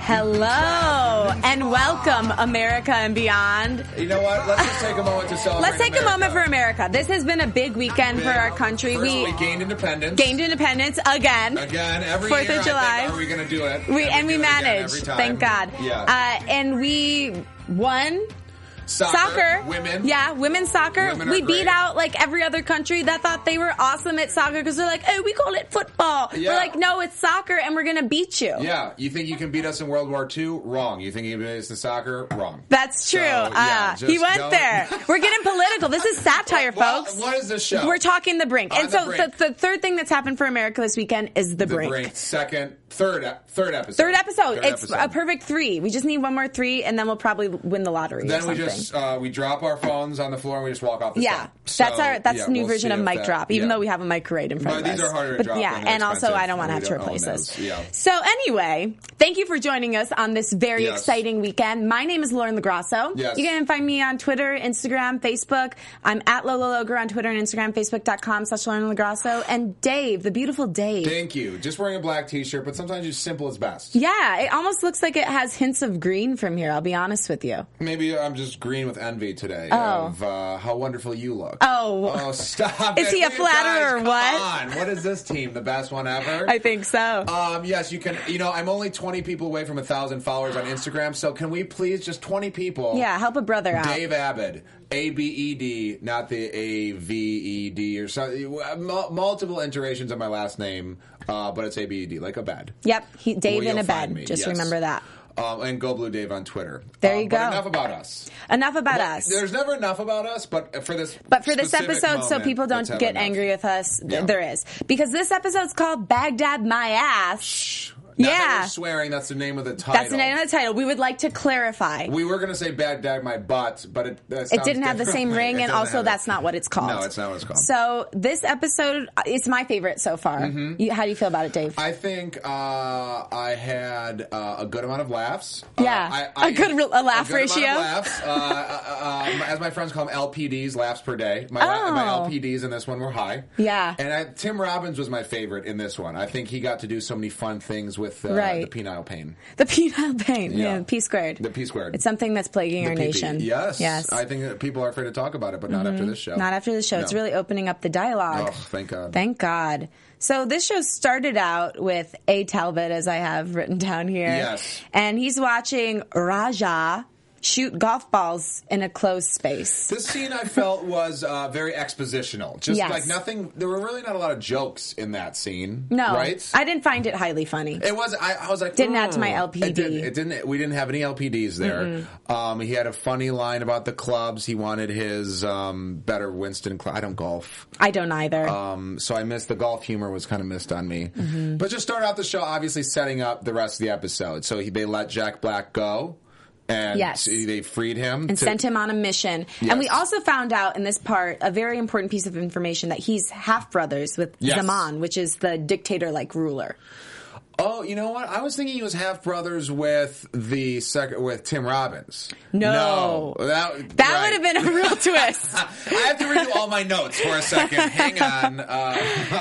Hello and welcome, America and beyond. You know what? Let's just take a moment to celebrate. Let's take a moment for America. This has been a big weekend for our country. First, we we gained independence. gained independence again. again every Fourth year. of July. think, are we going to do it? We And and we again managed. Thank God. Yeah. Uh, and we won. Soccer, women. Yeah, women's soccer. Women we beat great. out like every other country that thought they were awesome at soccer because they're like, oh, we call it football. Yeah. We're like, no, it's soccer and we're going to beat you. Yeah, you think you can beat us in World War II? Wrong. You think you can beat us in soccer? Wrong. That's true. So, yeah, uh, he went don't- there. We're getting political. This is satire, Well, folks. what is this show? We're talking the brink. On and the so brink. The, the third thing that's happened for America this weekend is the, the brink. brink. Second, third, third episode. Third episode. Third it's episode. a perfect three. We just need one more three, and then we'll probably win the lottery. or Then we something. Uh, we drop our phones on the floor and we just walk off the Yeah, set. that's our that's yeah, the new we'll version of mic that- drop. Even yeah. though we have a mic right in front But of these us. are harder to but drop Yeah, and also I don't want to have to replace this. Yeah. So anyway, thank you for joining us on this very Yes. exciting weekend. My name is Lauren LoGrasso. Yes. You can find me on Twitter, Instagram, Facebook. I'm at Lola Loger on Twitter and Instagram, Facebook.com slash Lauren LoGrasso. And Dave, the beautiful Dave. Thank you. Just wearing a black t-shirt, but sometimes just simple is best. Yeah, it almost looks like it has hints of green from here. I'll be honest with you. Maybe I'm just green with envy today Oh. of uh, how wonderful you look. Oh. oh, stop! Is it. he a flatterer or come what? On. What is this team? The best one ever? I think so. Um, yes, you can. You know, I'm only 20 people away from a thousand followers on Instagram. So can we please just 20 people? yeah, help a brother out. Dave Abed, A B E D, not the A V E D or something. Mul- Multiple iterations of my last name, uh, but it's A B E D, like a bed. Yep, he, Dave in a bed. Just yes. remember that. Um, and Go Blue Dave on Twitter. There Um, you but go. enough about us. Enough about Well, us. There's never enough about us, but for this, But for this episode, so people don't get enough. angry with us, Yeah. there is. Because this episode's called Baghdad My Ass. Now that yeah. we're swearing. That's the name of the title. That's the name of the title. We would like to clarify. We were going to say "bad dad my butt," but it that it didn't have the same ring, and also that's it. not what it's called. No, it's not what it's called. So this episode, uh, it's my favorite so far. You, how do you feel about it, Dave? I think uh, I had uh, a good amount of laughs. Yeah. uh, I, I, A good a laugh good amount of ratio. laughs. Uh, uh, um, as my friends call them, LPDs, laughs per day. My, Oh. my LPDs in this one were high. Yeah. And I, Tim Robbins was my favorite in this one. I think he got to do so many fun things with uh, Right. the penile pain. the penile pain, yeah. Yeah. P squared. The P squared. It's something that's plaguing The our PP. nation. Yes. yes. I think that people are afraid to talk about it, but not after this show. Not after the show. It's really opening up the dialogue. Oh, thank God. Thank God. So this show started out with A. Talbot, as I have written down here. Yes. And he's watching Raja shoot golf balls in a closed space. This scene I felt was uh, very expositional. Just Yes. like nothing. There were really not a lot of jokes in that scene. No, right? I didn't find it highly funny. It was. I, I was like, Didn't add to my "Oh." LPD. It didn't, it didn't. We didn't have any LPDs there. Um, he had a funny line about the clubs. He wanted his um, better Winston. Cl- I don't golf, I don't either. um, so I missed the golf humor. Was kind of missed on me. Mm-hmm. But just start out the show, obviously setting up the rest of the episode. So he, they let Jack Black go, and Yes. they freed him and to- sent him on a mission. And we also found out in this part a very important piece of information that he's half brothers with Yes. Zaman, which is the dictator like ruler. Oh, you know what? I was thinking he was half brothers with the second with Tim Robbins. No. no, that That right. would have been a real twist. I have to redo all my notes for a second. Hang on. Uh,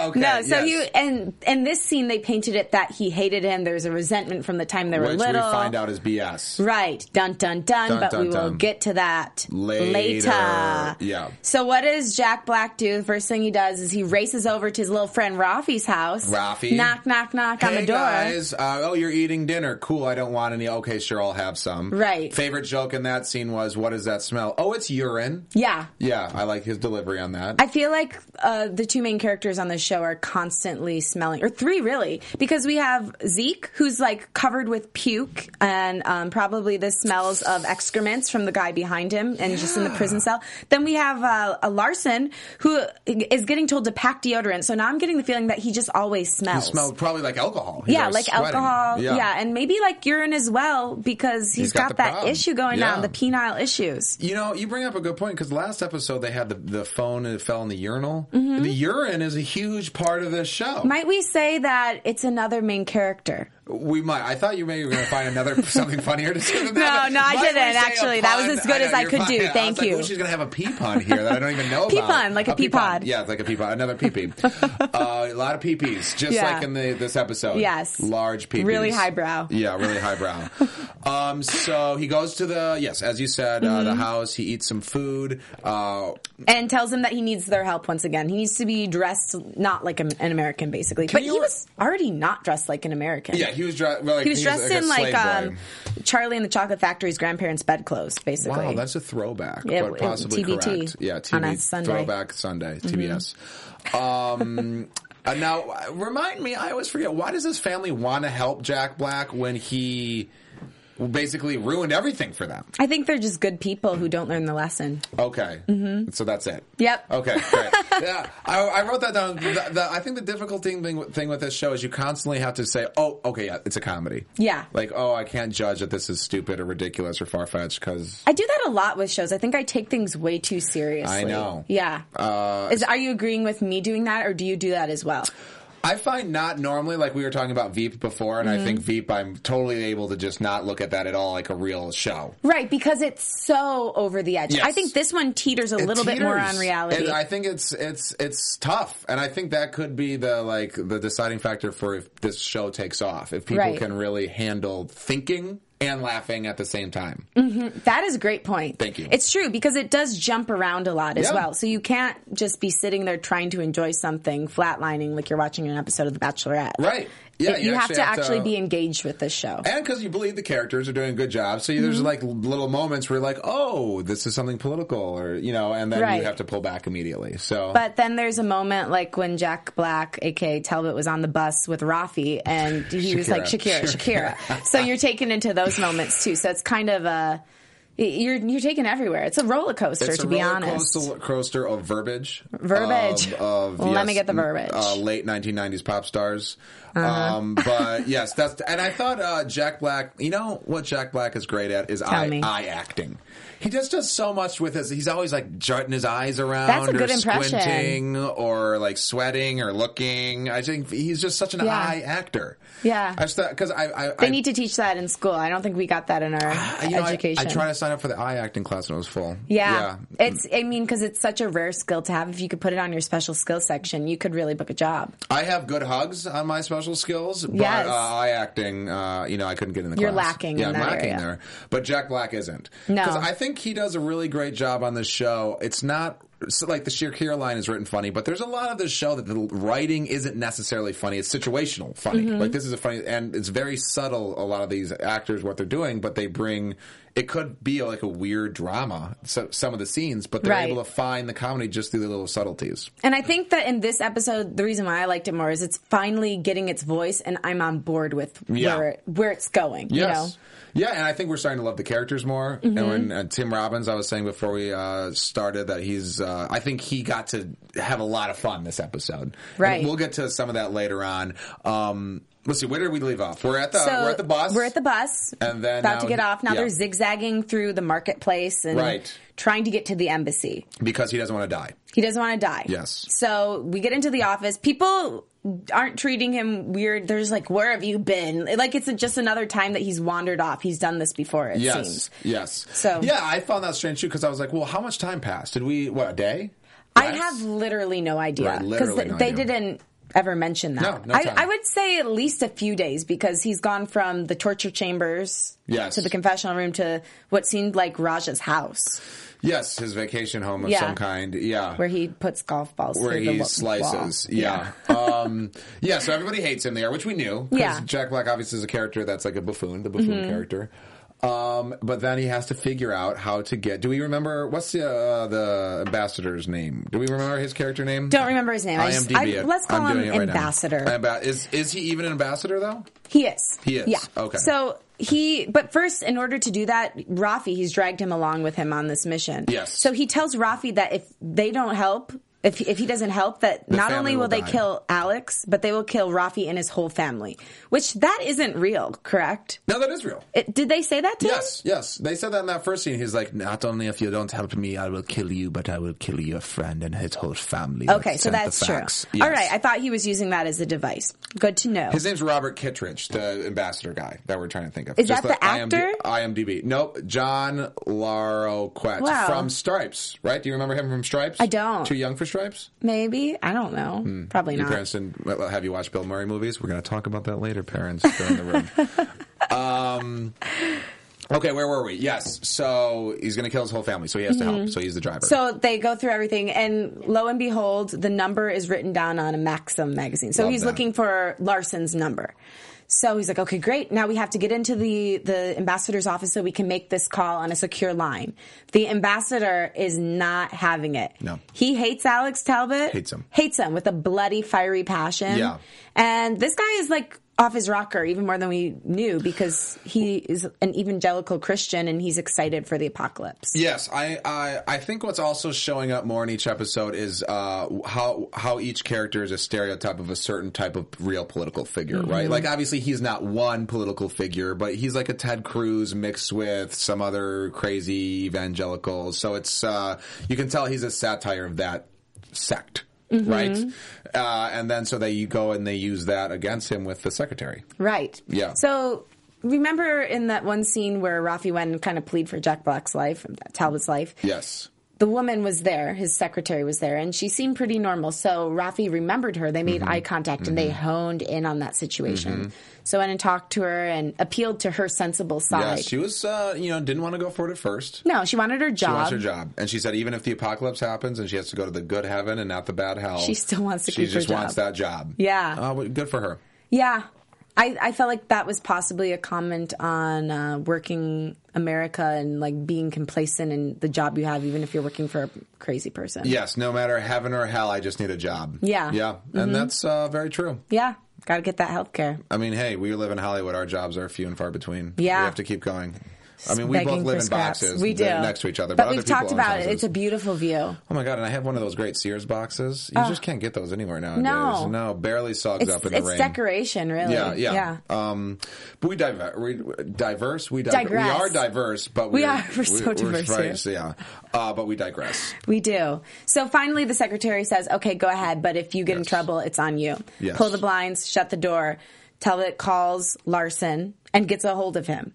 okay. No, so yes. you and in this scene they painted it that he hated him. There's a resentment from the time they were which little. we find out is BS. Right, dun dun dun. Dun, but dun, we will dun. get to that Later. Yeah. So what does Jack Black do? The first thing he does is he races over to his little friend Rafi's house. Rafi. knock knock knock on the door. Guys. Uh, oh, you're eating dinner. Cool. I don't want any. Okay, sure, I'll have some. Right. Favorite joke in that scene was, "What does that smell?" Oh, it's urine. Yeah. Yeah, I like his delivery on that. I feel like uh, the two main characters on this show are constantly smelling, or three really, because we have Zeke, who's like covered with puke, and um, probably the smells of excrements from the guy behind him, and just in the prison cell. Then we have uh, a Larson who is getting told to pack deodorant. So now I'm getting the feeling that he just always He smells. smelled probably like alcohol. He's yeah, like sweating. alcohol. Yeah. and maybe like urine as well because He's he's got got, that problem. issue going Yeah. on, the penile issues. You know, you bring up a good point because last episode they had the, the phone and it fell in the urinal. Mm-hmm. The urine is a huge part of this show. Might we say that it's another main character? We might. I thought you maybe were going to find another something funnier to say than that. No, no, I didn't, actually. That was as good as I could fine. do. Thank like, you. She's going to have a pee pun here that I don't even know Pee about. like a pee pun. pod. Yeah, like a pee pod. Another pee pee. uh, a lot of pee pees, just Yeah. like in the this episode. Yes. large pee. Really highbrow. Yeah, really highbrow. um, so he goes to the yes, as you said, uh, Mm-hmm. the house. He eats some food. Uh, and tells him that he needs their help once again. He needs to be dressed not like a- an American, basically. but you- he was already not dressed like an American. yeah, he was dressed. Well, like, he was dressed a in like um. Charlie and the Chocolate Factory's grandparents' bedclothes, basically. Wow, that's a throwback, Yeah, but possibly TBT correct. Yeah, on a Sunday. Mm-hmm. throwback Sunday, TBS. Um, uh, now, remind me, I always forget, why does this family want to help Jack Black when he basically ruined everything for them? I think they're just good people who don't learn the lesson. Okay, so that's it. Mm-hmm. Yep. Okay, great. yeah, I, I wrote that down. The, the, I think the difficult thing, thing thing with this show is you constantly have to say, "Oh, okay, yeah, it's a comedy." Yeah. Like, oh, I can't judge that this is stupid or ridiculous or far fetched because I do that a lot with shows. I think I take things way too seriously. I know. Yeah. Uh, Is are you agreeing with me doing that, or do you do that as well? I find not normally like we were talking about Veep before, and I think Mm-hmm. Veep I'm totally able to just not look at that at all like a real show. Right, because it's so over the edge. Yes. I think this one teeters a It little bit more on reality. And I think it's it's it's tough, and I think that could be the like the deciding factor for if this show takes off. If people Right. can really handle thinking and laughing at the same time. Mm-hmm. That is a great point. Thank you. It's true because it does jump around a lot as Yeah. well. So you can't just be sitting there trying to enjoy something flatlining like you're watching an episode of The Bachelorette. Right. Yeah, you, you have to have to- actually be engaged with this show. And because you believe the characters are doing a good job, so there's Mm-hmm. like little moments where you're like, "Oh, this is something political," or you know, and then Right. you have to pull back immediately. So, But then there's a moment like when Jack Black, aka Talbot, was on the bus with Rafi, and he was like Shakira. Shakira, Shakira. so you're taken into those moments too. So it's kind of a you're you're taken everywhere. It's a roller coaster, It's to be honest. Roller coaster of verbiage. Verbiage. Of, of, Let me get the verbiage. Uh-huh. Uh, late 1990s pop stars. Um, but yes, that's and I thought uh, Jack Black. You know what Jack Black is great at is eye, me. eye acting. He just does so much with his. He's always like jutting his eyes around, That's a or good impression. squinting, or like sweating or looking. I think he's just such an Yeah. eye actor. Yeah. I just because I, I They I, need to teach that in school. I don't think we got that in our you know, I- education. I, tried to sign up for the eye acting class and it was full. yeah. it's. I mean, because it's such a rare skill to have. If you could put it on your special skills section, you could really book a job. I have good hugs on my special skills, but Yes. uh, eye acting, uh, you know, I couldn't get in the You're class. lacking Yeah, in I'm that lacking area. there. But Jack Black isn't. No. Because I think he does a really great job on this show. It's not. So like the Shakira line is written funny, but there's a lot of this show that the writing isn't necessarily funny. It's situational funny. Mm-hmm. Like this is a funny, and it's very subtle. A lot of these actors, what they're doing, but they bring. It could be like a weird drama. So, some of the scenes, but they're Right. able to find the comedy just through the little subtleties. And I think that in this episode, the reason why I liked it more is it's finally getting its voice, and I'm on board with Yeah. where it, where it's going. You know, Mm-hmm. Yeah, and I think we're starting to love the characters more. And when uh, Tim Robbins, I was saying before we uh, started that he's, uh, I think he got to have a lot of fun this episode. Right. And we'll get to some of that later on. Um, let's see, where did we leave off? We're at the so we're at the bus. We're at the bus. And then about now- to get off. Now yeah. they're zigzagging through the marketplace and Right. trying to get to the embassy. because he doesn't want to die. He doesn't want to die. Yes. So we get into the office. People aren't treating him weird. They're just like, "Where have you been?" Like it's just another time that he's wandered off. He's done this before. It Yes, seems. yes. So- yeah, I found that strange too because I was like, well, how much time passed? Did we what a day? I have literally no idea Right, literally no they idea. didn't. Ever mentioned that. No, no I. I would say at least a few days because he's gone from the torture chambers Yes. to the confessional room to what seemed like Raja's house, Yes, his vacation home of Yeah. some kind. Yeah. where he puts golf balls where he wa- slices. wall. Yeah. um, yeah, so everybody hates him there, which we knew. Yeah. Mm-hmm. Jack Black obviously is a character that's like a buffoon, the buffoon character. Um, but then he has to figure out how to get. Do we remember what's the uh, the ambassador's name? Do we remember his character name? Don't remember his name. I just- I- let's call I'm him right. Ambassador. Amba- is is he even an ambassador though? He is. He is. Yeah. Okay. So he, but first, in order to do that, Rafi, he's dragged him along with him on this mission. Yes. So he tells Rafi that if they don't help, if if he doesn't help, that The not only will, will they die. kill Alex, but they will kill Rafi and his whole family. Which that isn't real, correct? No, that is real. It, did they say that to him? Yes, yes. They said that in that first scene. He's like, not only if you don't help me, I will kill you, but I will kill your friend and his whole family. Okay, so that's true. facts. All Yes. right, I thought he was using that as a device. Good to know. His name's Robert Kittredge, the ambassador guy that we're trying to think of. Is that the actor? IMDb. Nope. John Larroquette Wow. from Stripes, right? Do you remember him from Stripes? I don't. Too young for Stripes? Maybe I don't know. Probably Hmm. Your not. parents didn't have you watch Bill Murray movies? We're going to talk about that later, parents. They're in the room. um, okay, where were we? Yes. So he's going to kill his whole family, so he has to help. So he's the driver. Mm-hmm. So they go through everything, and lo and behold, the number is written down on a Maxim magazine. So Love he's that. looking for Larson's number. So he's like, okay, great. Now we have to get into the, the ambassador's office so we can make this call on a secure line. The ambassador is not having it. No. He hates Alex Talbot. Hates him. Hates him with a bloody, fiery passion. Yeah. And this guy is like off his rocker even more than we knew because he is an evangelical Christian and he's excited for the apocalypse. Yes, I, I I think what's also showing up more in each episode is uh, how how each character is a stereotype of a certain type of real political figure, Mm-hmm. right? Like obviously he's not one political figure, but he's like a Ted Cruz mixed with some other crazy evangelicals. So it's uh, you can tell he's a satire of that sect. Mm-hmm. Right, uh, and then so they go and they use that against him with the secretary. Right. Yeah. So remember in that one scene where Rafi went and kind of plead for Jack Black's life, Talbot's life? Yes, The woman was there, his secretary was there, and she seemed pretty normal. So Rafi remembered her. They made Mm-hmm. eye contact and they honed in on that situation. So went and talked to her and appealed to her sensible side. yes, she was uh, you know didn't want to go for it at first. no, she wanted her job. She wants her job, and she said even if the apocalypse happens and she has to go to the good heaven and not the bad hell, She still wants to keep her job. She just wants that job. Yeah. uh, good for her. Yeah. I, I felt like that was possibly a comment on uh, working America and like being complacent in the job you have, even if you're working for a crazy person. Yes, no matter heaven or hell, I just need a job. Yeah. yeah, Mm-hmm. and that's uh, very true. Yeah. Got to get that health care. I mean, hey, we live in Hollywood. Our jobs are few and far between. Yeah. we have to keep going. I mean, we both live in scraps. boxes We do. next to each other, But, but, we've talked about it. It's a beautiful view. Oh my god! And I have one of those great Sears boxes. You just can't get those anywhere nowadays. No. no, barely sogs It's, up in the it's rain. decoration, really. Yeah, yeah. Um, but we diver- we diverse. We, dig- Digress. we are diverse, but We we're, are. We're so diverse here. right, Yeah, uh, but we digress. We do. So finally, the secretary says, okay, go ahead, but if you get in trouble, it's on you. Yes. Pull the blinds, shut the door. Talbot calls Larson and gets a hold of him.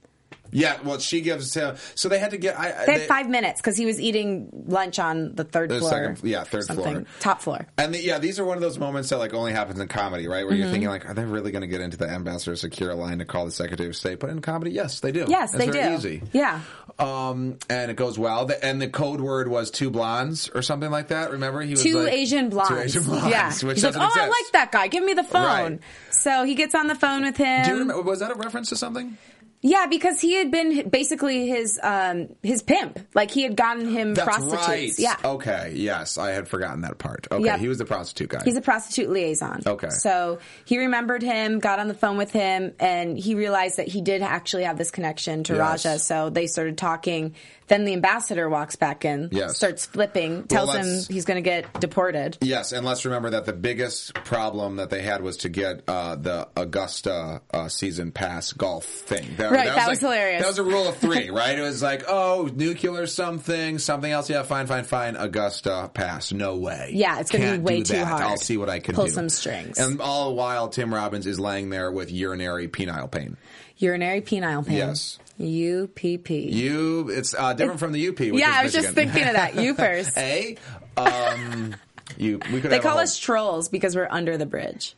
Yeah, well, she gives him. So they had to get. I, They had five minutes because he was eating lunch on the third The floor. second- yeah, third floor. Top floor. And the, yeah, these are one of those moments that like only happens in comedy, right? Where Mm-hmm. you're thinking like, are they really going to get into the ambassador secure line to call the Secretary of State? But in comedy, yes, they do. Yes, It's they very do. Easy. Yeah. Um, and it goes well. The, and the code word was two blondes or something like that. Remember, he was Two like, Asian blondes. Two Asian blondes. Yeah. Which He's like, oh, exist. I like that guy. Give me the phone. Right. So he gets on the phone with him. Do you remember? Was that a reference to something? Yeah, because he had been basically his um his pimp. Like he had gotten him That's prostitutes. right. Yeah. Okay. Yes, I had forgotten that part. Okay. Yep. He was the prostitute guy. He's a prostitute liaison. Okay. So he remembered him, got on the phone with him, and he realized that he did actually have this connection to Yes. Raja. So they started talking. Then the ambassador walks back in, Yes. starts flipping, tells him he's going to get deported. Yes, and let's remember that the biggest problem that they had was to get uh, the Augusta uh, season pass golf thing. Right, that was like- hilarious. That was a rule of three, right? It was like, oh, nuclear something, something else. Yeah, fine, fine, fine. Augusta pass, no way. Yeah, it's gonna be way too that. hard. I'll see what I can Pull do. some strings. And all the while, Tim Robbins is laying there with urinary penile pain. Urinary penile pain. Yes. UPP. You, it's uh, different from the UP. Which Yeah, I was just thinking of that. You first. A. Um, You, we could They call whole- us trolls because we're under the bridge.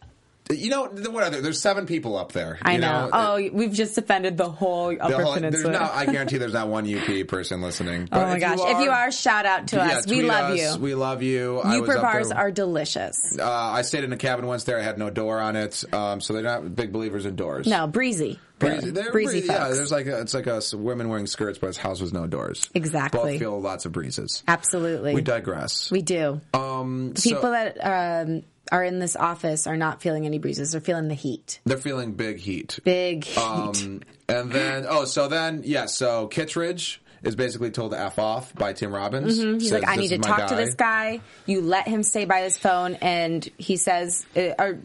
You know what? Other, there's seven people up there. I you know. Oh, we've just offended the whole The Upper whole- there's Peninsula. no, I guarantee there's not one UP person listening. oh But my gosh! if you are, shout out to yeah, us. We love us. you. We love you. Uper up bars there- are delicious. Uh, I stayed in a cabin once there. I had no door on it, um, so they're not big believers in doors. No, breezy. Breezy, they're breezy breezy, yeah. There's like a, it's like us women wearing skirts, but his house was no doors. Exactly. Both feel lots of breezes. Absolutely. We digress. We do. um, people so that um, are in this office are not feeling any breezes. They're feeling the heat. they're feeling big heat. Big heat. Um, and then oh, so then yeah, so Kittredge is basically told to f off by Tim Robbins. Mm-hmm. He's Says, like, I need to talk to this guy. You let him stay by his phone, and he says, uh, or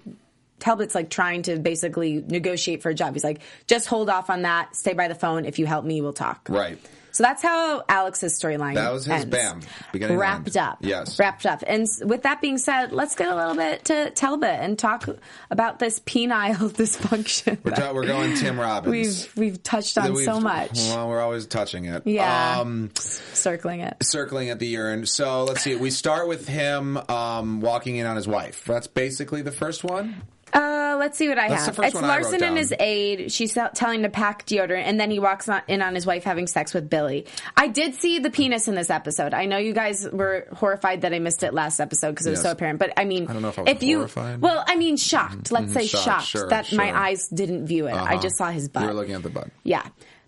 Talbot's like trying to basically negotiate for a job. He's like, just hold off on that. Stay by the phone. If you help me, we'll talk. Right. So that's how Alex's storyline. That was his ends. bam, beginning Wrapped up. Yes. Wrapped up. And with that being said, let's get a little bit to Talbot and talk about this penile dysfunction. We're, ta- we're going Tim Robbins. We've we've touched on We've- so much. Well, we're always touching it. Yeah. Um, Circling it. circling at the urine. So let's see. We start with him um, walking in on his wife. That's basically the first one. Uh, let's see what I That's have. the first it's one I wrote Larson and his aide. She's tell- telling to pack deodorant, and then he walks on, in on his wife having sex with Billy. I did see the penis in this episode. I know you guys were horrified that I missed it last episode because it was Yes. so apparent. But I mean, I don't know if I was you, horrified. well, I mean, shocked. Let's say shocked, shocked, sure, that my sure. eyes didn't view it. I Uh-huh. just saw his butt. You were looking at the butt. yeah.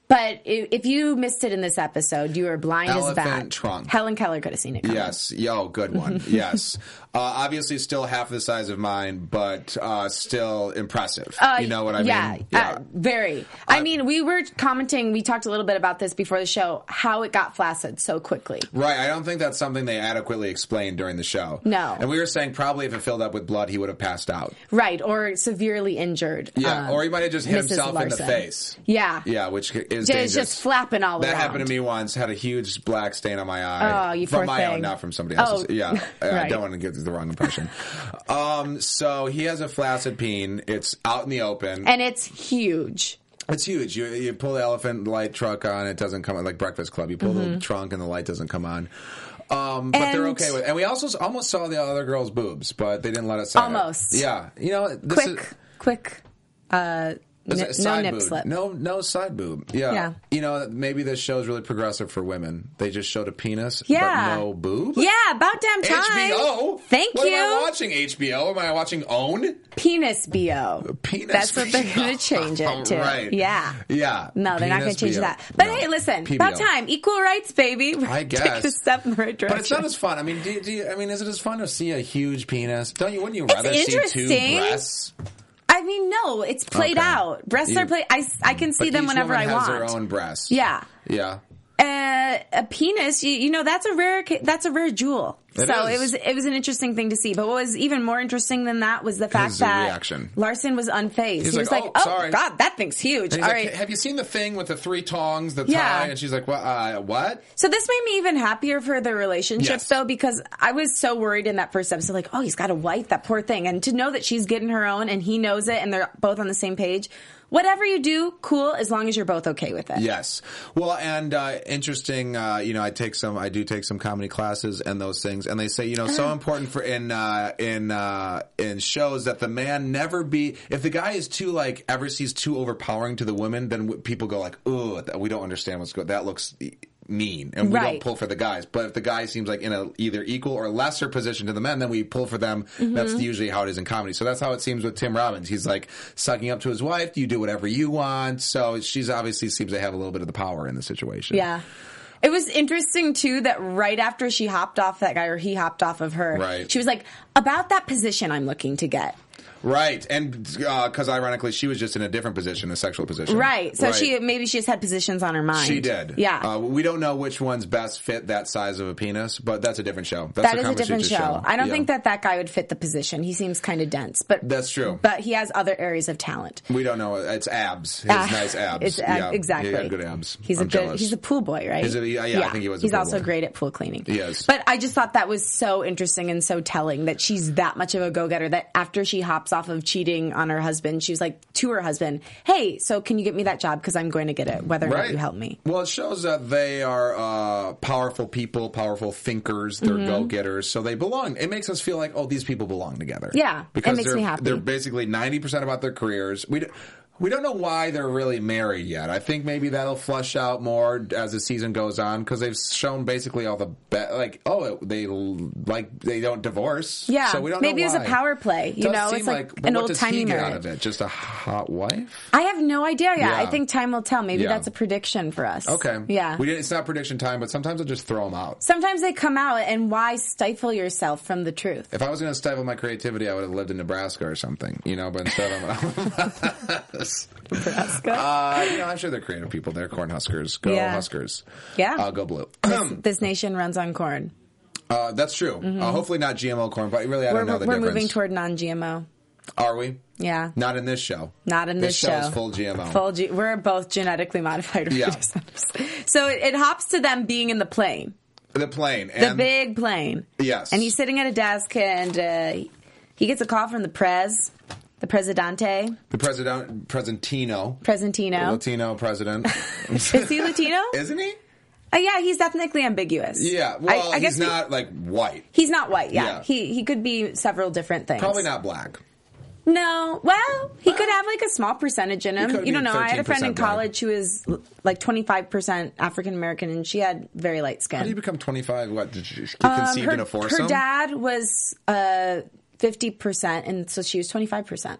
But i- if you missed it in this episode, you were blind as Elephant bat. trunk. Helen Keller could have seen it. Coming. Yes. Yo, good one. yes. Uh, obviously, still half the size of mine, but uh, still impressive. you know what I yeah, mean? Uh, very. I mean, we were commenting. We talked a little bit about this before the show. How it got flaccid so quickly. Right, I don't think that's something they adequately explained during the show. No. and we were saying probably if it filled up with blood, he would have passed out. Right, or severely injured. Yeah, um, or he might have just hit Mrs. himself Larson. in the face. Yeah. Yeah, which is Just, dangerous. just flapping all That around. happened to me once. Had a huge black stain on my eye. Oh, you from my own, not from somebody else's. Oh, yeah, I- I don't want to the wrong impression. um, so he has a flaccid peen. It's out in the open. And it's huge. It's huge. You you pull the elephant light truck on, it doesn't come on like Breakfast Club. You pull the trunk and the light doesn't come on. Um, but they're Mm-hmm. Okay with. It. And we also almost saw the other girl's boobs, but they didn't let us. say it. Almost. Yeah, you know, this Quick, is, quick. Uh, Is ni- no side nip boob? slip. No, no side boob. Yeah. Yeah. You know, maybe this show is really progressive for women. They just showed a penis, Yeah. but no boob. Yeah, about damn time. HBO. Thank what you. Am I watching HBO? Am I watching OWN? Penis bo. Penis. That's what they're going to change it to. right. Yeah. Yeah. No, they're not going to change BO. that. But No. hey, listen, PBO. about time. Equal rights, baby. We're I taking a guess. step in the right direction. But it's not as fun. I mean, do, do you, I mean, is it as fun to see a huge penis? Don't you? Wouldn't you rather see two breasts? I mean, no, it's played Okay. out. Breasts You- are played. I, I can see them whenever I has want. their own breasts. Yeah. Yeah. Uh, a penis, you, you know, that's a rare, that's a rare jewel. It so is. it was, it was an interesting thing to see. But what was even more interesting than that was the fact His that reaction. Larson was unfazed. He's he was like, like, "Oh, "Oh, sorry." God, that thing's huge." All he's right. have you seen the thing with the three tongs, the Yeah. tie? And she's like, what? Uh, what? So this made me even happier for the relationship Yes. though, because I was so worried in that first episode, like, oh, he's got a wife, that poor thing. And to know that she's getting her own and he knows it and they're both on the same page, whatever you do, cool, as long as you're both okay with it. Yes. Well, and uh, interesting. Uh, you know, I take some. I do take some comedy classes and those things, and they say, you know, so important for in uh, in uh, in shows that the man never be. If the guy is too like ever sees too overpowering to the women, then w- people go like, oh, we don't understand what's going. That looks. Mean and we Right. don't pull for the guys but if the guy seems like in a either equal or lesser position to the men then we pull for them Mm-hmm. that's usually how it is in comedy so that's how it seems with tim robbins he's like sucking up to his wife you do whatever you want so she's obviously seems to have a little bit of the power in the situation Yeah. It was interesting too that right after she hopped off that guy or he hopped off of her, Right. she was like, about that position I'm looking to get. Right and because ironically she was just in a different position a sexual position Right. So she maybe she just had positions on her mind. she did. Yeah. Uh, we don't know which ones best fit that size of a penis, but that's a different show. That's that is a different show. conversation I don't Yeah. think that that guy would fit the position. He seems kind of dense, but That's true. But he has other areas of talent. We don't know. It's abs. His Ah, nice abs. It's, uh, yeah. exactly. He had good abs. He's I'm a good. jealous. He's a pool boy, right? It- yeah, yeah, I think he was a He's also boy. great at pool cleaning. He is. But I just thought that was so interesting and so telling that she's that much of a go getter that after she hops hops off of cheating on her husband. She was like to her husband, "Hey, so can you get me that job? Because I'm going to get it, whether or not you help me." Well, it shows that they are uh, powerful people, powerful thinkers. They're Mm-hmm. go getters, so they belong. It makes us feel like, oh, these people belong together. Yeah, it because makes they're, me happy. They're basically ninety percent about their careers. We. d- We don't know why they're really married yet. I think maybe that'll flush out more as the season goes on because they've shown basically all the be- like oh they like they don't divorce. Yeah, so we don't maybe know it was a power play. You Does know, it's like but an old timey get out marriage. of it? Just a hot wife. I have no idea yet. Yeah. I think time will tell. Maybe Yeah. that's a prediction for us. Okay. Yeah. We did, it's not prediction time, but sometimes I'll just throw them out. Sometimes they come out, and why stifle yourself from the truth? If I was going to stifle my creativity, I would have lived in Nebraska or something, you know. But instead, I'm. Nebraska. uh, you know, I'm sure they're creative people. They're Cornhuskers. Go Yeah. Huskers. Yeah. Uh, go blue. this nation runs on corn. uh, that's true. Uh, hopefully not GMO corn, but really, I Mm-hmm. We're, don't know the we're difference. moving toward non-GMO. Are we? Yeah. Not in this show. Not in this, show. is full GMO. Full G- we're both genetically modified Yeah. organisms. So it, it hops to them being in the plane, the plane. the And big plane. Yes. And he's sitting at a desk, and uh, he gets a call from the Prez, the Presidente, the president, Presentino, Presentino. Latino president. Is he Latino? Isn't he? Uh, yeah, he's ethnically ambiguous. Yeah. Well, I, I guess he's not like white. He's not white. Yeah. Yeah. he he could be several different things. Probably not black. No. Well, he could have like a small percentage in him. You don't know. I had a friend in 13% black. college who was like twenty five percent African American, and she had very light skin. How do you become 25? What did you Um, her, in a foursome? her dad was uh, fifty percent, and so she was twenty five percent.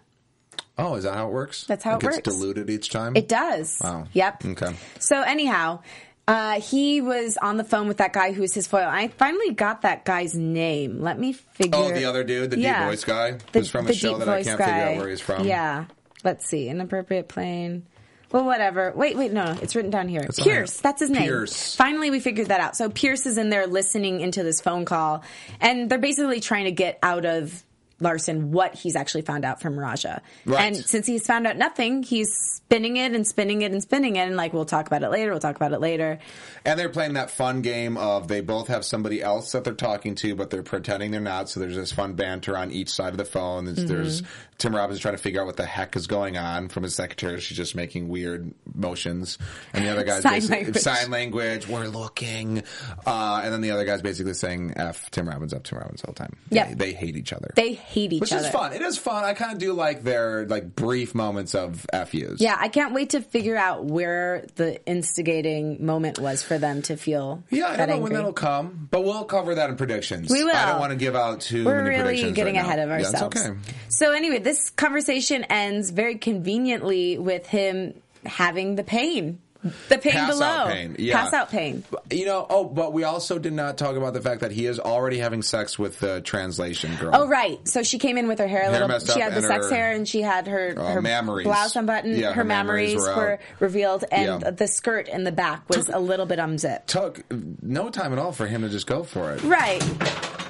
Oh, is that how it works? That's how it gets works. diluted each time. It does. Wow. Yep. Okay. So anyhow, uh, he was on the phone with that guy who was his foil. I finally got that guy's name. Let me figure. Out. Oh, the other dude, the deep voice guy, The- who's from a the show that I can't figure guy. out where he's from. Yeah. Let's see. Inappropriate plane. Well, whatever. Wait, wait, no, it's written down here. Pierce, here. that's his name. Pierce. Finally, we figured that out. So Pierce is in there listening into this phone call, and they're basically trying to get out of Larson what he's actually found out from Raja. Right. And since he's found out nothing, he's spinning it and spinning it and spinning it, and like we'll talk about it later. We'll talk about it later. And they're playing that fun game of they both have somebody else that they're talking to, but they're pretending they're not. So there's this fun banter on each side of the phone. There's, Mm-hmm. there's Tim Robbins trying to figure out what the heck is going on from his secretary. She's just making weird motions, and the other guy's Sign basically language. sign language. We're looking, uh, and then the other guy's basically saying "f Tim Robbins up Tim Robbins" all the time. Yeah. they, they hate each other. They hate each which other. is fun. It is fun. I kind of do like their like brief moments of FUs. Yeah, I can't wait to figure out where the instigating moment was for them to feel. Yeah, I don't know when that'll come, but we'll cover that in predictions. We will. I don't want to give out too We're many really predictions getting right ahead of Yeah, ourselves. okay. So anyway, this conversation ends very conveniently with him having the pain, the pain Pass below, out pain. Yeah. pass out pain. You know, oh, but we also did not talk about the fact that he is already having sex with the translation girl. Oh right, so she came in with her hair a Hair little. messed She had the sex her- hair, and she had her Uh, her mammaries. blouse unbuttoned. Yeah, her, her mammaries were were, revealed, and Yeah. the skirt in the back was a little bit unzipped. Took no time at all for him to just go for it. Right.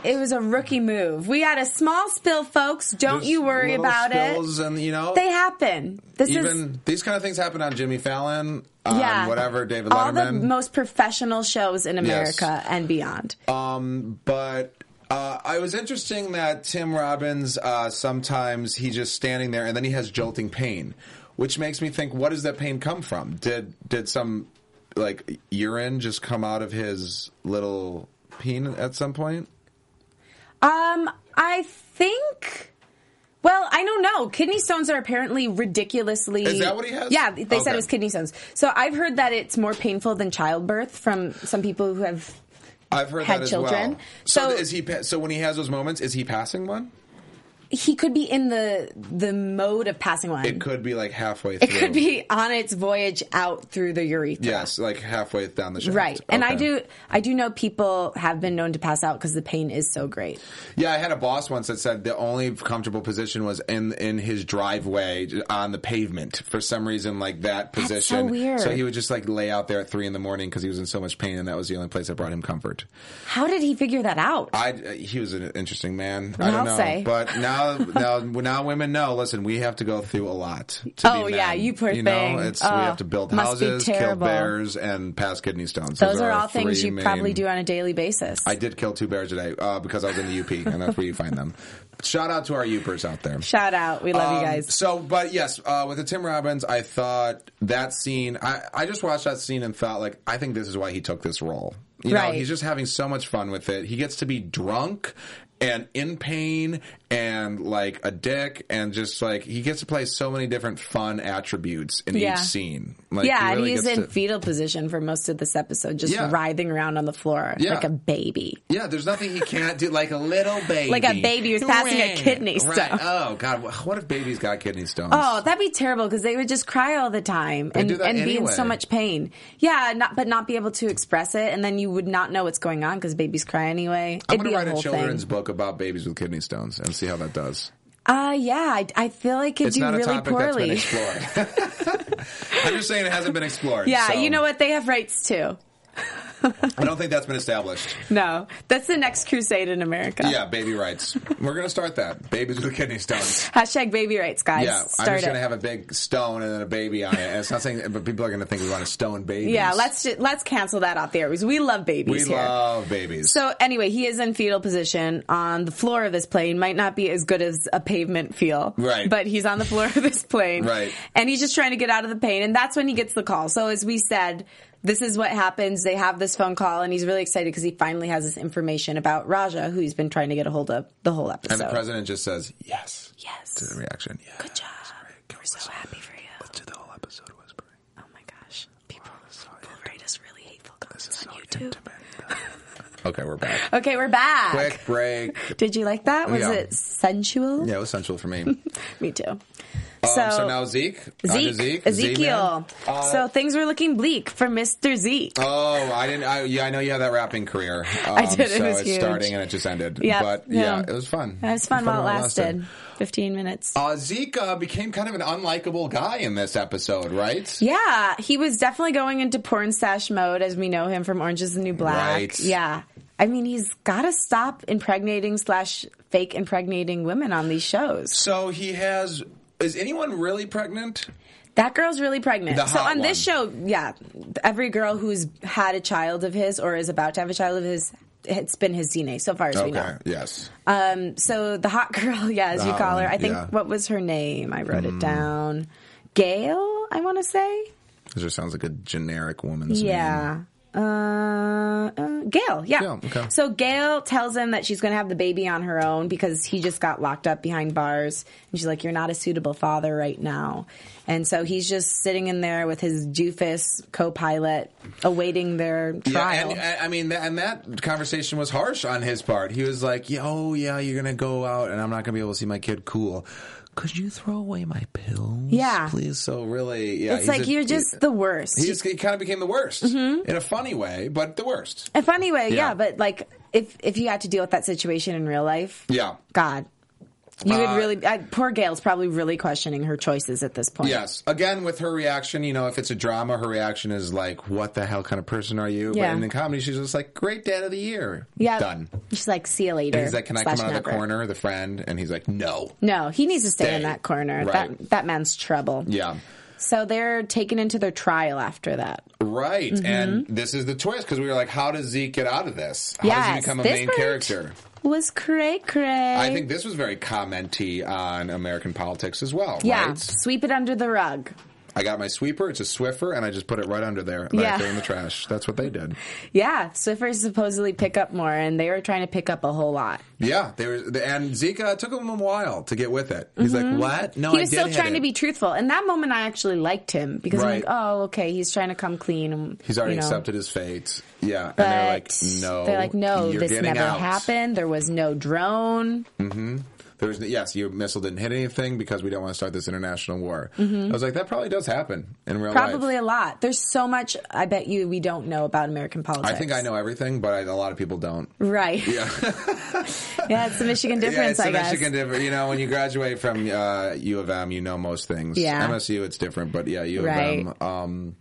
It was a rookie move. We had a small spill, folks. Don't There's you worry about spills it. And you know, They happen. This is even these kind of things happen on Jimmy Fallon, on yeah, whatever David all the most professional shows in Yes. America and beyond. Um, but uh, I was interesting that Tim Robbins uh, sometimes he's just standing there and then he has jolting pain, which makes me think, what does that pain come from? Did did some like urine just come out of his little peen at some point? Um, I think. Well, I don't know. Kidney stones are apparently ridiculously. Is that what he has? Yeah, they said it was kidney stones. So I've heard that it's more painful than childbirth from some people who have. I've heard Had that as children. well. So, So- is he? So when he has those moments, is he passing one? He could be in the the mode of passing one. It could be like halfway. Through. It could be on its voyage out through the urethra. Yes, like halfway down the shaft. Right. And I do I do know people have been known to pass out because the pain is so great. Yeah, I had a boss once that said the only comfortable position was in in his driveway on the pavement. For some reason, like that That's so position. weird. So he would just like lay out there at three in the morning because he was in so much pain, and that was the only place that brought him comfort. How did he figure that out? I uh, he was an interesting man. I don't I'll know, say. but now now, now, now, women know. Listen, we have to go through a lot. To Oh, yeah, you poor you know. It's Oh, we have to build houses, kill bears, and pass kidney stones. Those are our all things you main- probably do on a daily basis. I did kill two bears today uh, because I was in the UP, and that's where you find them. Shout out to our Yoopers out there. Shout out. We love you Um, guys. So, but yes, uh, with the Tim Robbins, I thought that scene. I, I just watched that scene and thought like, I think this is why he took this role. You know, he's just having so much fun with it. He gets to be drunk and in pain and like a dick and just like he gets to play so many different fun attributes in Yeah. each scene. Like, yeah, he and he's in to- fetal position for most of this episode, just Yeah. writhing around on the floor Yeah. like a baby. Yeah, there's nothing he can't do. Like a little baby, Like a baby who's passing a kidney Right. stone. Oh God, what if babies got kidney stones? Oh, that'd be terrible because they would just cry all the time and, do that and be in so much pain. Yeah, not, but not be able to express it, and then you would not know what's going on because babies cry anyway. I'm It'd gonna write a a children's thing. book about babies with kidney stones and see how that does. Uh, yeah, I, I feel like it'd It's do not a really topic poorly. that's been explored. I'm just saying it hasn't been explored. yeah, so you know what? They have rights too. I don't think that's been established. No, that's the next crusade in America. Yeah, baby rights. We're going to start that. Babies with kidney stones. Hashtag baby rights, guys. Yeah, I'm just it. going to have a big stone and then a baby on it. And it's not saying, but people are going to think we want to stone babies. yeah, let's ju- let's cancel that off the air because we love babies We here. love babies. So anyway, he is in fetal position on the floor of this plane. Might not be as good as a pavement feel, Right. But he's on the floor of this plane, Right. And he's just trying to get out of the pain, and that's when he gets the call. So as we said, this is what happens. They have this phone call, and he's really excited because he finally has this information about Raja, who he's been trying to get a hold of the whole episode. and the president just says, yes. yes, To the reaction. Yeah. good job. We're so happy for you. Let's do the whole episode whispering. Oh my gosh, people will rate us really hateful This comments is on YouTube. okay, we're back. Okay, we're back. Quick break. Did you like that? Was Yeah. it sensual? Yeah, it was sensual for me. Me too. Um, so, now Zeke. On to Zeke, Zeke. Ezekiel. Uh, so things were looking bleak for Mr. Zeke. Oh, I didn't. I, yeah, I know you had that rapping career. Um, I did, it So was it's huge. starting and it just ended. Yep, But yeah, yeah. it was fun. it was fun while it lasted. 15 minutes. Uh, Zeke uh, became kind of an unlikable guy in this episode, right? Yeah, he was definitely going into Pornstache mode as we know him from Orange is the New Black. Right. Yeah. I mean, he's got to stop impregnating slash fake impregnating women on these shows. So he has. Is anyone really pregnant? That girl's really pregnant. The so on this show, yeah, every girl who's had a child of his or is about to have a child of his, it's been his DNA so far as we know. Yes. Um, so the hot girl, yeah, as The you call her, I think yeah. Mm. what was her name? I wrote it down. Gail, I want to say. This just sounds like a generic woman's name. Yeah. Uh, uh, Gail, yeah. Gail, okay. So Gail tells him that she's going to have the baby on her own because he just got locked up behind bars. And she's like, You're not a suitable father right now. And so he's just sitting in there with his doofus co pilot awaiting their Yeah, trial. and I mean, and that conversation was harsh on his part. He was like, "Yeah, "Oh yeah, you're gonna go out, and I'm not gonna be able to see my kid. Cool. Could you throw away my pills? Yeah. please. So really, yeah, it's like a- you're just the worst. He just he kind of became the worst mm-hmm. in a funny way, but the worst. a funny way, yeah. Yeah. but like if if you had to deal with that situation in real life, Yeah. God, you would Uh, really. Uh, poor Gail's probably really questioning her choices at this point. Yes. Again, with her reaction, you know, if it's a drama, her reaction is like, "What the hell kind of person are you?" Yeah. But in the comedy, she's just like, "Great dad of the year." Yeah. Done. She's like, see you later. And he's like, "Can I come out of the never." corner, the friend?" And he's like, "No." No, he needs to stay, Stay. in that corner. Right. That that man's trouble. Yeah. So they're taken into their trial after that. Right. Mm-hmm. And this is the twist because we were like, how does Zeke get out of this? How does he become a main character? Was cray cray. I think this was very commenty on American politics as well. Yeah, Right? sweep it under the rug. I got my sweeper. It's a Swiffer, and I just put it right under there. And Yeah. I threw in the trash. That's what they did. Yeah, Swiffers supposedly pick up more, and they were trying to pick up a whole lot. Yeah, they were, and Zeke uh, took him a while to get with it. He's like, "What? No, Mm-hmm. he was still trying to be truthful. In that moment, I actually liked him because I'm like, oh, okay, he's trying to come clean. And, He's already you know. accepted his fate. Yeah, But and they're like, "No, they're like, no, this never out." happened. There was no drone. There was yes, your missile didn't hit anything because we don't want to start this international war. I was like, that probably does happen in real life. Mm-hmm. Probably a lot. There's so much. I bet you we don't know about American politics. I think I know everything, but I, a lot of people don't. Right. Yeah. Yeah, it's the Michigan difference, yeah, it's I the guess. Michigan difference. You know, when you graduate from uh, U of M, you know most things. Yeah. MSU, it's different, but yeah, U Right. of M. Um,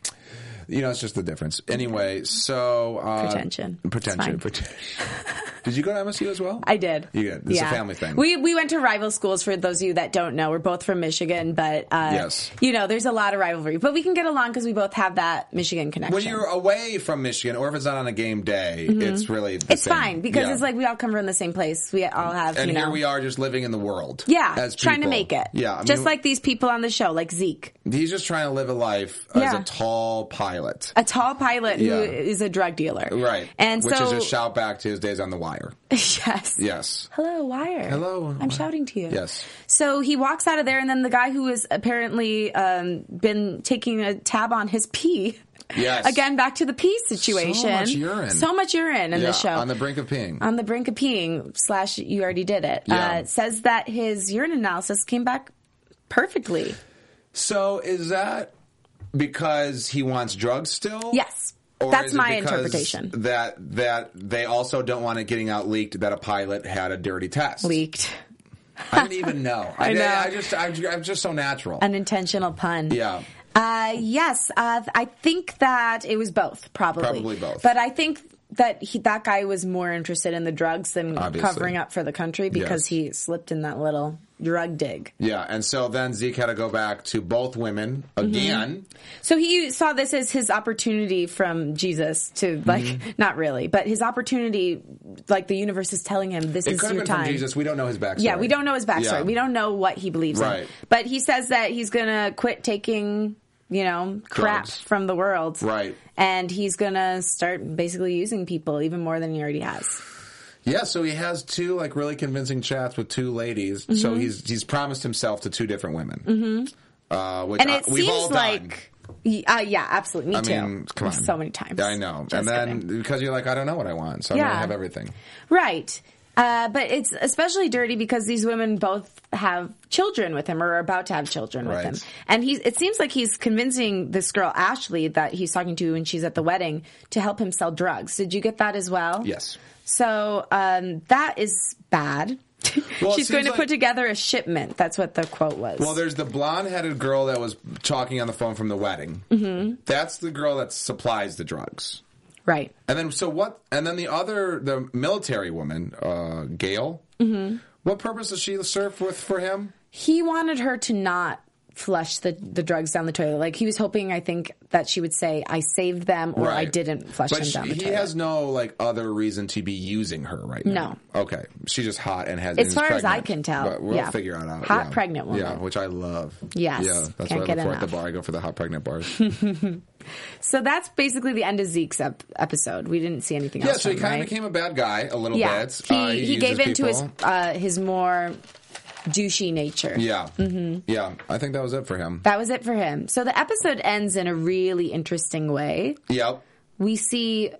you know, it's just the difference. Anyway, so uh, Pretension. It's pretension, fine. pretension. Did you go to MSU as well? I did. You did. It's a family thing. We we went to rival schools. For those of you that don't know, we're both from Michigan, but uh, Yes. you know, there's a lot of rivalry. But we can get along because we both have that Michigan connection. when you're away from Michigan, or if it's not on a game day, it's really the Mm-hmm. it's same. fine because Yeah. it's like we all come from the same place. We all have, and you know, here we are, just living in the world. Yeah, as trying to make it. Yeah, I mean, just like these people on the show, like Zeke, he's just trying to live a life as a tall pilot. a tall pilot Yeah. who is a drug dealer, Right. And Which so, is a shout back to his days on the wire. yes, Yes. Hello, Wire. Hello. I'm shouting to you. Yes. So he walks out of there, and then the guy who has apparently um, been taking a tab on his pee. Yes. Again, back to the pee situation. So much urine. So much urine in yeah, the show. on the brink of peeing. on the brink of peeing slash you already did it. Yeah. Uh, says that his urine analysis came back perfectly. so is that because he wants drugs still? Yes. Or That's my interpretation. That that they also don't want it getting out leaked that a pilot had a dirty test. Leaked. I didn't even know. I, know. I just I, I'm just so natural. Unintentional pun. yeah. Uh, yes, uh, I think that it was both, probably. Probably both. But I think that he, that guy was more interested in the drugs than Obviously. covering up for the country because Yes. he slipped in that little drug dig. Yeah, and so then Zeke had to go back to both women again. So he saw this as his opportunity from Jesus to like, Mm-hmm. not really, but his opportunity, like the universe is telling him, this It is your time. from Jesus. We don't know his backstory. Yeah, we don't know his backstory. Yeah. We don't know what he believes Right. in. But he says that he's going to quit taking, you know, crap Drugs. from the world. Right. And he's going to start basically using people even more than he already has. Yeah, so he has two like really convincing chats with two ladies. Mm-hmm. So he's he's promised himself to two different women. Mm-hmm. Uh, which And I- it all seems done. like. Uh, yeah, absolutely. Me I too. mean, come on. So many times. Yeah, I know. Just and then kidding. because you're like, I don't know what I want, so I'm Yeah. gonna have everything. Right. Uh, but it's especially dirty because these women both have children with him or are about to have children Right. with him. And he's, it seems like he's convincing this girl, Ashley, that he's talking to when she's at the wedding to help him sell drugs. Did you get that as well? Yes. So um, that is bad. Well, she's going to like- put together a shipment. That's what the quote was. Well, there's the blonde-headed girl that was talking on the phone from the wedding. Mm-hmm. That's the girl that supplies the drugs. right. And then, so what? And then the other, the military woman, uh, Gail. Mm-hmm. What purpose does she serve with for him? He wanted her to not flush the, the drugs down the toilet. Like he was hoping, I think, that she would say, I saved them or I Right. didn't flush But them she- down the he toilet. has no like other reason to be using her right now. No. Okay. She's just hot and has. As is far as I pregnant. can tell, But we'll yeah. figure it out. Hot yeah. pregnant woman. Yeah, which I love. Yes. Yeah, that's Can't why I get look for at the enough. bar. I go for the hot pregnant bars. So that's basically the end of Zeke's ep- episode. We didn't see anything else. yeah, else. so he from kind of right? became a bad guy a little Yeah, bit. he, Uh, he gave into his people. uh, his more douchey nature. Yeah. Mm-hmm. Yeah. I think that was it for him. That was it for him. So the episode ends in a really interesting way. Yep. We see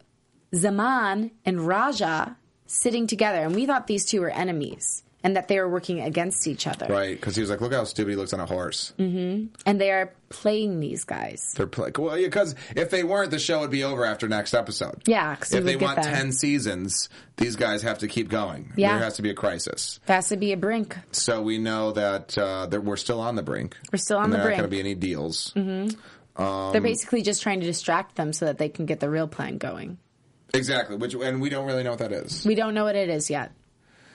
Zaman and Raja sitting together, and we thought these two were enemies and that they are working against each other. Right, because he was like, "Look how stupid he looks on a horse." And they are playing these guys. They're play- well, because if they weren't, the show would be over after next episode. Yeah, if they want that. ten seasons, these guys have to keep going. Yeah. there has to be a crisis. There has to be a brink. So we know that uh, that we're still on the brink. We're still on the there brink. aren't going to be any deals. Um, They're basically just trying to distract them so that they can get the real plan going. Exactly, which and we don't really know what that is. We don't know what it is yet,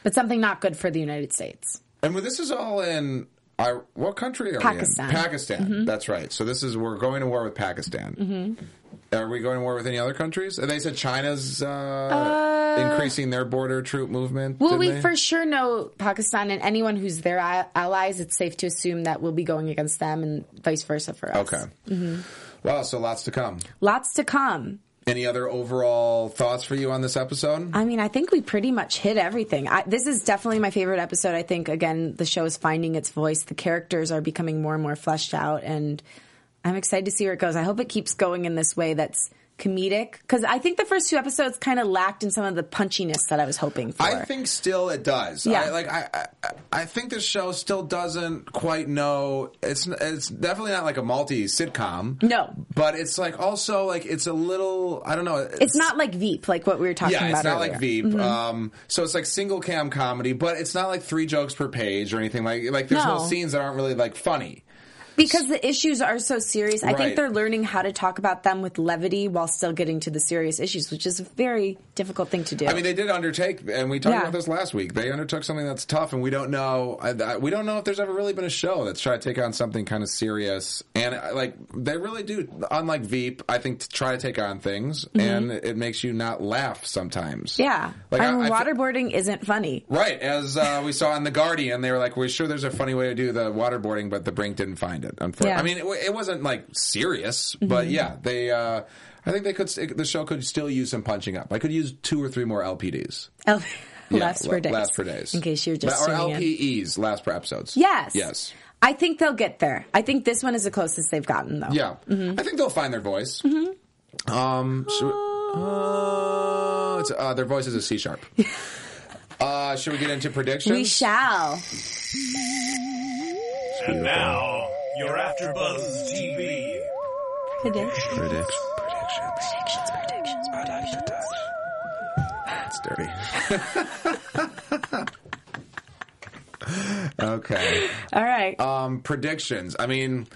but something not good for the United States. And this is all in I, what country are Pakistan. we in? Pakistan. Mm-hmm. That's right. So this is we're going to war with Pakistan. Mm-hmm. Are we going to war with any other countries? And They said China's uh, increasing their border troop movement. Well, we they? for sure know Pakistan and anyone who's their allies. It's safe to assume that we'll be going against them and vice versa for us. Okay. Mm-hmm. Wow. So lots to come. Lots to come. Any other overall thoughts for you on this episode? I mean, I think we pretty much hit everything. I, this is definitely my favorite episode. I think, again, the show is finding its voice. The characters are becoming more and more fleshed out, and I'm excited to see where it goes. I hope it keeps going in this way that's comedic because I think the first two episodes kind of lacked in some of the punchiness that I was hoping for. I think still it does. Yeah. I, like I, I, I think the show still doesn't quite know. It's it's definitely not like a multi sitcom. No. but it's like also like it's a little. I don't know. it's not like Veep, like what we were talking about. Yeah, about. it's not earlier. like Veep. Um, so it's like single cam comedy, but it's not like three jokes per page or anything like like. There's no, No. scenes that aren't really like funny. Because the issues are so serious. I think they're learning how to talk about them with levity while still getting to the serious issues, which is a very difficult thing to do. I mean, they did undertake, and we talked Yeah. about this last week. They undertook something that's tough, and we don't know. I- we don't know if there's ever really been a show that's tried to take on something kind of serious. And uh, like they really do, unlike Veep, I think to try to take on things, and it makes you not laugh sometimes. Mm-hmm. yeah. like I mean, I- I waterboarding isn't funny. Right, as uh, we saw in the Guardian, they were like, "We're sure there's a funny way to do the waterboarding, but the Brink didn't find it." Unfor- Yeah. I mean, it, it wasn't like serious, Mm-hmm. but yeah, they. Uh, I think they could. The show could still use some punching up. I could use two or three more LPDs. L- Yeah, last for days. Last for days. In case you're just or tuning in. LPEs, last for episodes. Yes. Yes. I think they'll get there. I think this one is the closest they've gotten, though. Yeah. Mm-hmm. I think they'll find their voice. Um, should we- uh, it's, uh, their voice is a C sharp. uh, should we get into predictions? We shall. And now, you're after Buzz TV. Prediction. Predict- predictions. Predictions, predictions, That's dirty. okay. All right. Um, predictions. I mean,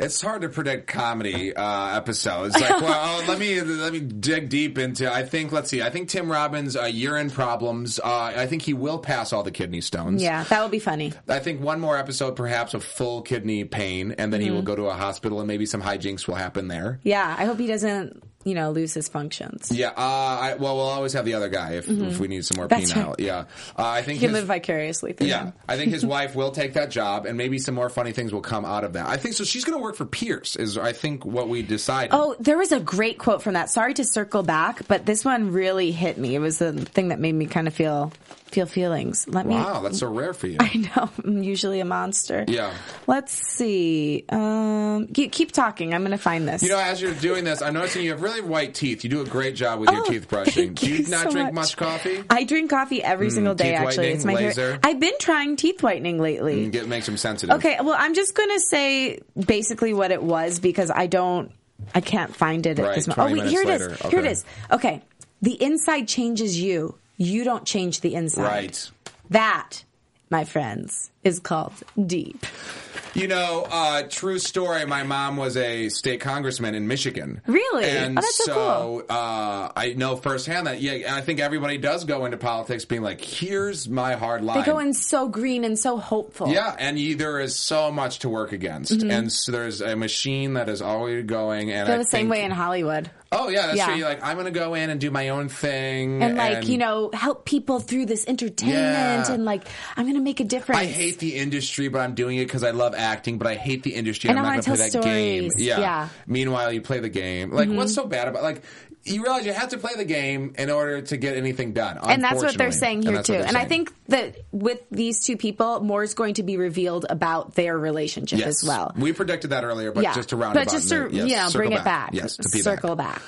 it's hard to predict comedy uh, episodes. Like, well, let me let me dig deep into. I think. Let's see. I think Tim Robbins' uh, urine problems. Uh, I think he will pass all the kidney stones. yeah, that would be funny. I think one more episode, perhaps of full kidney pain, and then he Mm-hmm. will go to a hospital, and maybe some hijinks will happen there. Yeah, I hope he doesn't, you know, lose his functions. Yeah. Uh, I, well, we'll always have the other guy if, if we need some more Mm-hmm. That's penile. right. Yeah. Uh, I think He can his- live vicariously through Yeah, him. I think his wife will take that job, and maybe some more funny things will come out of that. I think so. She's going to work for Pierce. Is I think what we decided. Oh, there was a great quote from that. Sorry to circle back, but this one really hit me. It was the thing that made me kind of feel feel feelings. Let me. wow, that's so rare for you. I know. I'm usually a monster. Yeah. Let's see. Um, keep, keep talking. I'm going to find this. You know, as you're doing this, I'm noticing you have really white teeth. You do a great job with your Oh, teeth brushing. Do you you not so drink much. much coffee? I drink coffee every single day. Mm, Actually, it's my whitening, favorite. laser? I've been trying teeth whitening lately. Get makes them sensitive. Okay, well, I'm just going to say basically what it was because I don't, I can't find it at Right, this moment. Oh, wait, here it is. minutes Here it is. Okay, the inside changes you. You don't change the inside. Right. That, my friends, is called deep. You know, uh, true story. My mom was a state congressman in Michigan. Really? And Oh, that's so cool. uh, I know firsthand that. Yeah, and I think everybody does go into politics being like, "Here's my hard line." They go in so green and so hopeful. Yeah, and you, there is so much to work against, and so there's a machine that is always going. And They're I the same think- way in Hollywood. Oh yeah, that's Yeah. true. You're like, I'm going to go in and do my own thing, And like, you know, help people through this entertainment Yeah. and like, I'm going to make a difference. I hate the industry, but I'm doing it because I love acting. But I hate the industry. And I'm I not going to play tell that game. Yeah. Yeah. Mm-hmm. Meanwhile, you play the game. Like, what's so bad about like? You realize you have to play the game in order to get anything done. and that's what they're saying here that's too. And I think that with these two people, more is going to be revealed about their relationship yes. as well. We predicted that earlier, but yeah, just to round but just to and, yes, you know bring it back. Yes, circle back.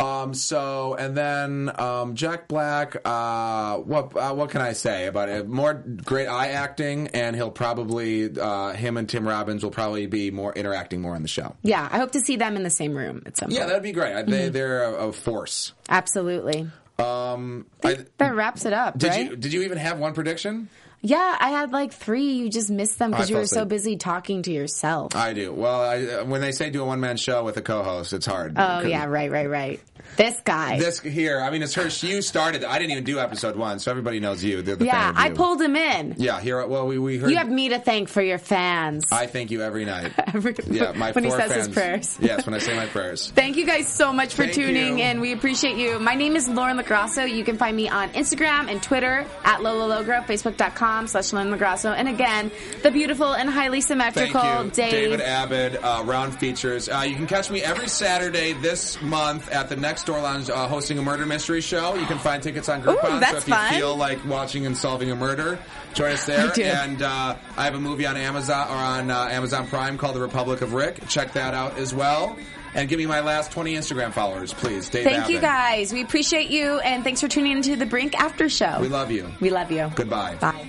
Um. So, and then um, Jack Black. Uh, what uh, what can I say about it? More great eye acting, and he'll probably uh, him and Tim Robbins will probably be more interacting more on the show. Yeah, I hope to see them in the same room at some point. Yeah, point. that'd be great. Mm-hmm. They they're a, a force. Absolutely. Um, I, That wraps it up, did right? you did you even have one prediction? Yeah, I had like three. You just missed them because you were so busy talking to yourself. I do. Well, I, uh, when they say do a one man show with a co host, it's hard. oh yeah, right, right, right. This guy. This here, I mean, it's her. You started. I didn't even do episode one, so everybody knows you. The yeah, of I pulled him in. Yeah, here. Well, we we heard. You have me to thank for your fans. I thank you every night. Every- Yeah, my when he four says his prayers. yes, when I say my prayers. Thank you guys so much for Thank tuning you. in. We appreciate you. My name is Lauren LoGrasso. You can find me on Instagram and Twitter at Lola Logra, Facebook.com slash Lauren LoGrasso. And again, the beautiful and highly symmetrical Dave. David Abed, uh, Round Features. Uh, you can catch me every Saturday this month at the Next Door Lounge uh, hosting a murder mystery show. You can find tickets on Groupon. so if you feel like watching and solving a murder, join us there. And uh, I have a movie on Amazon or on uh, Amazon Prime called The Republic of Rick. Check that out as well. And give me my last 20 Instagram followers, please. Dave Thank you guys. We appreciate you. And thanks for tuning into the Brink After Show. We love you. We love you. Goodbye. Bye.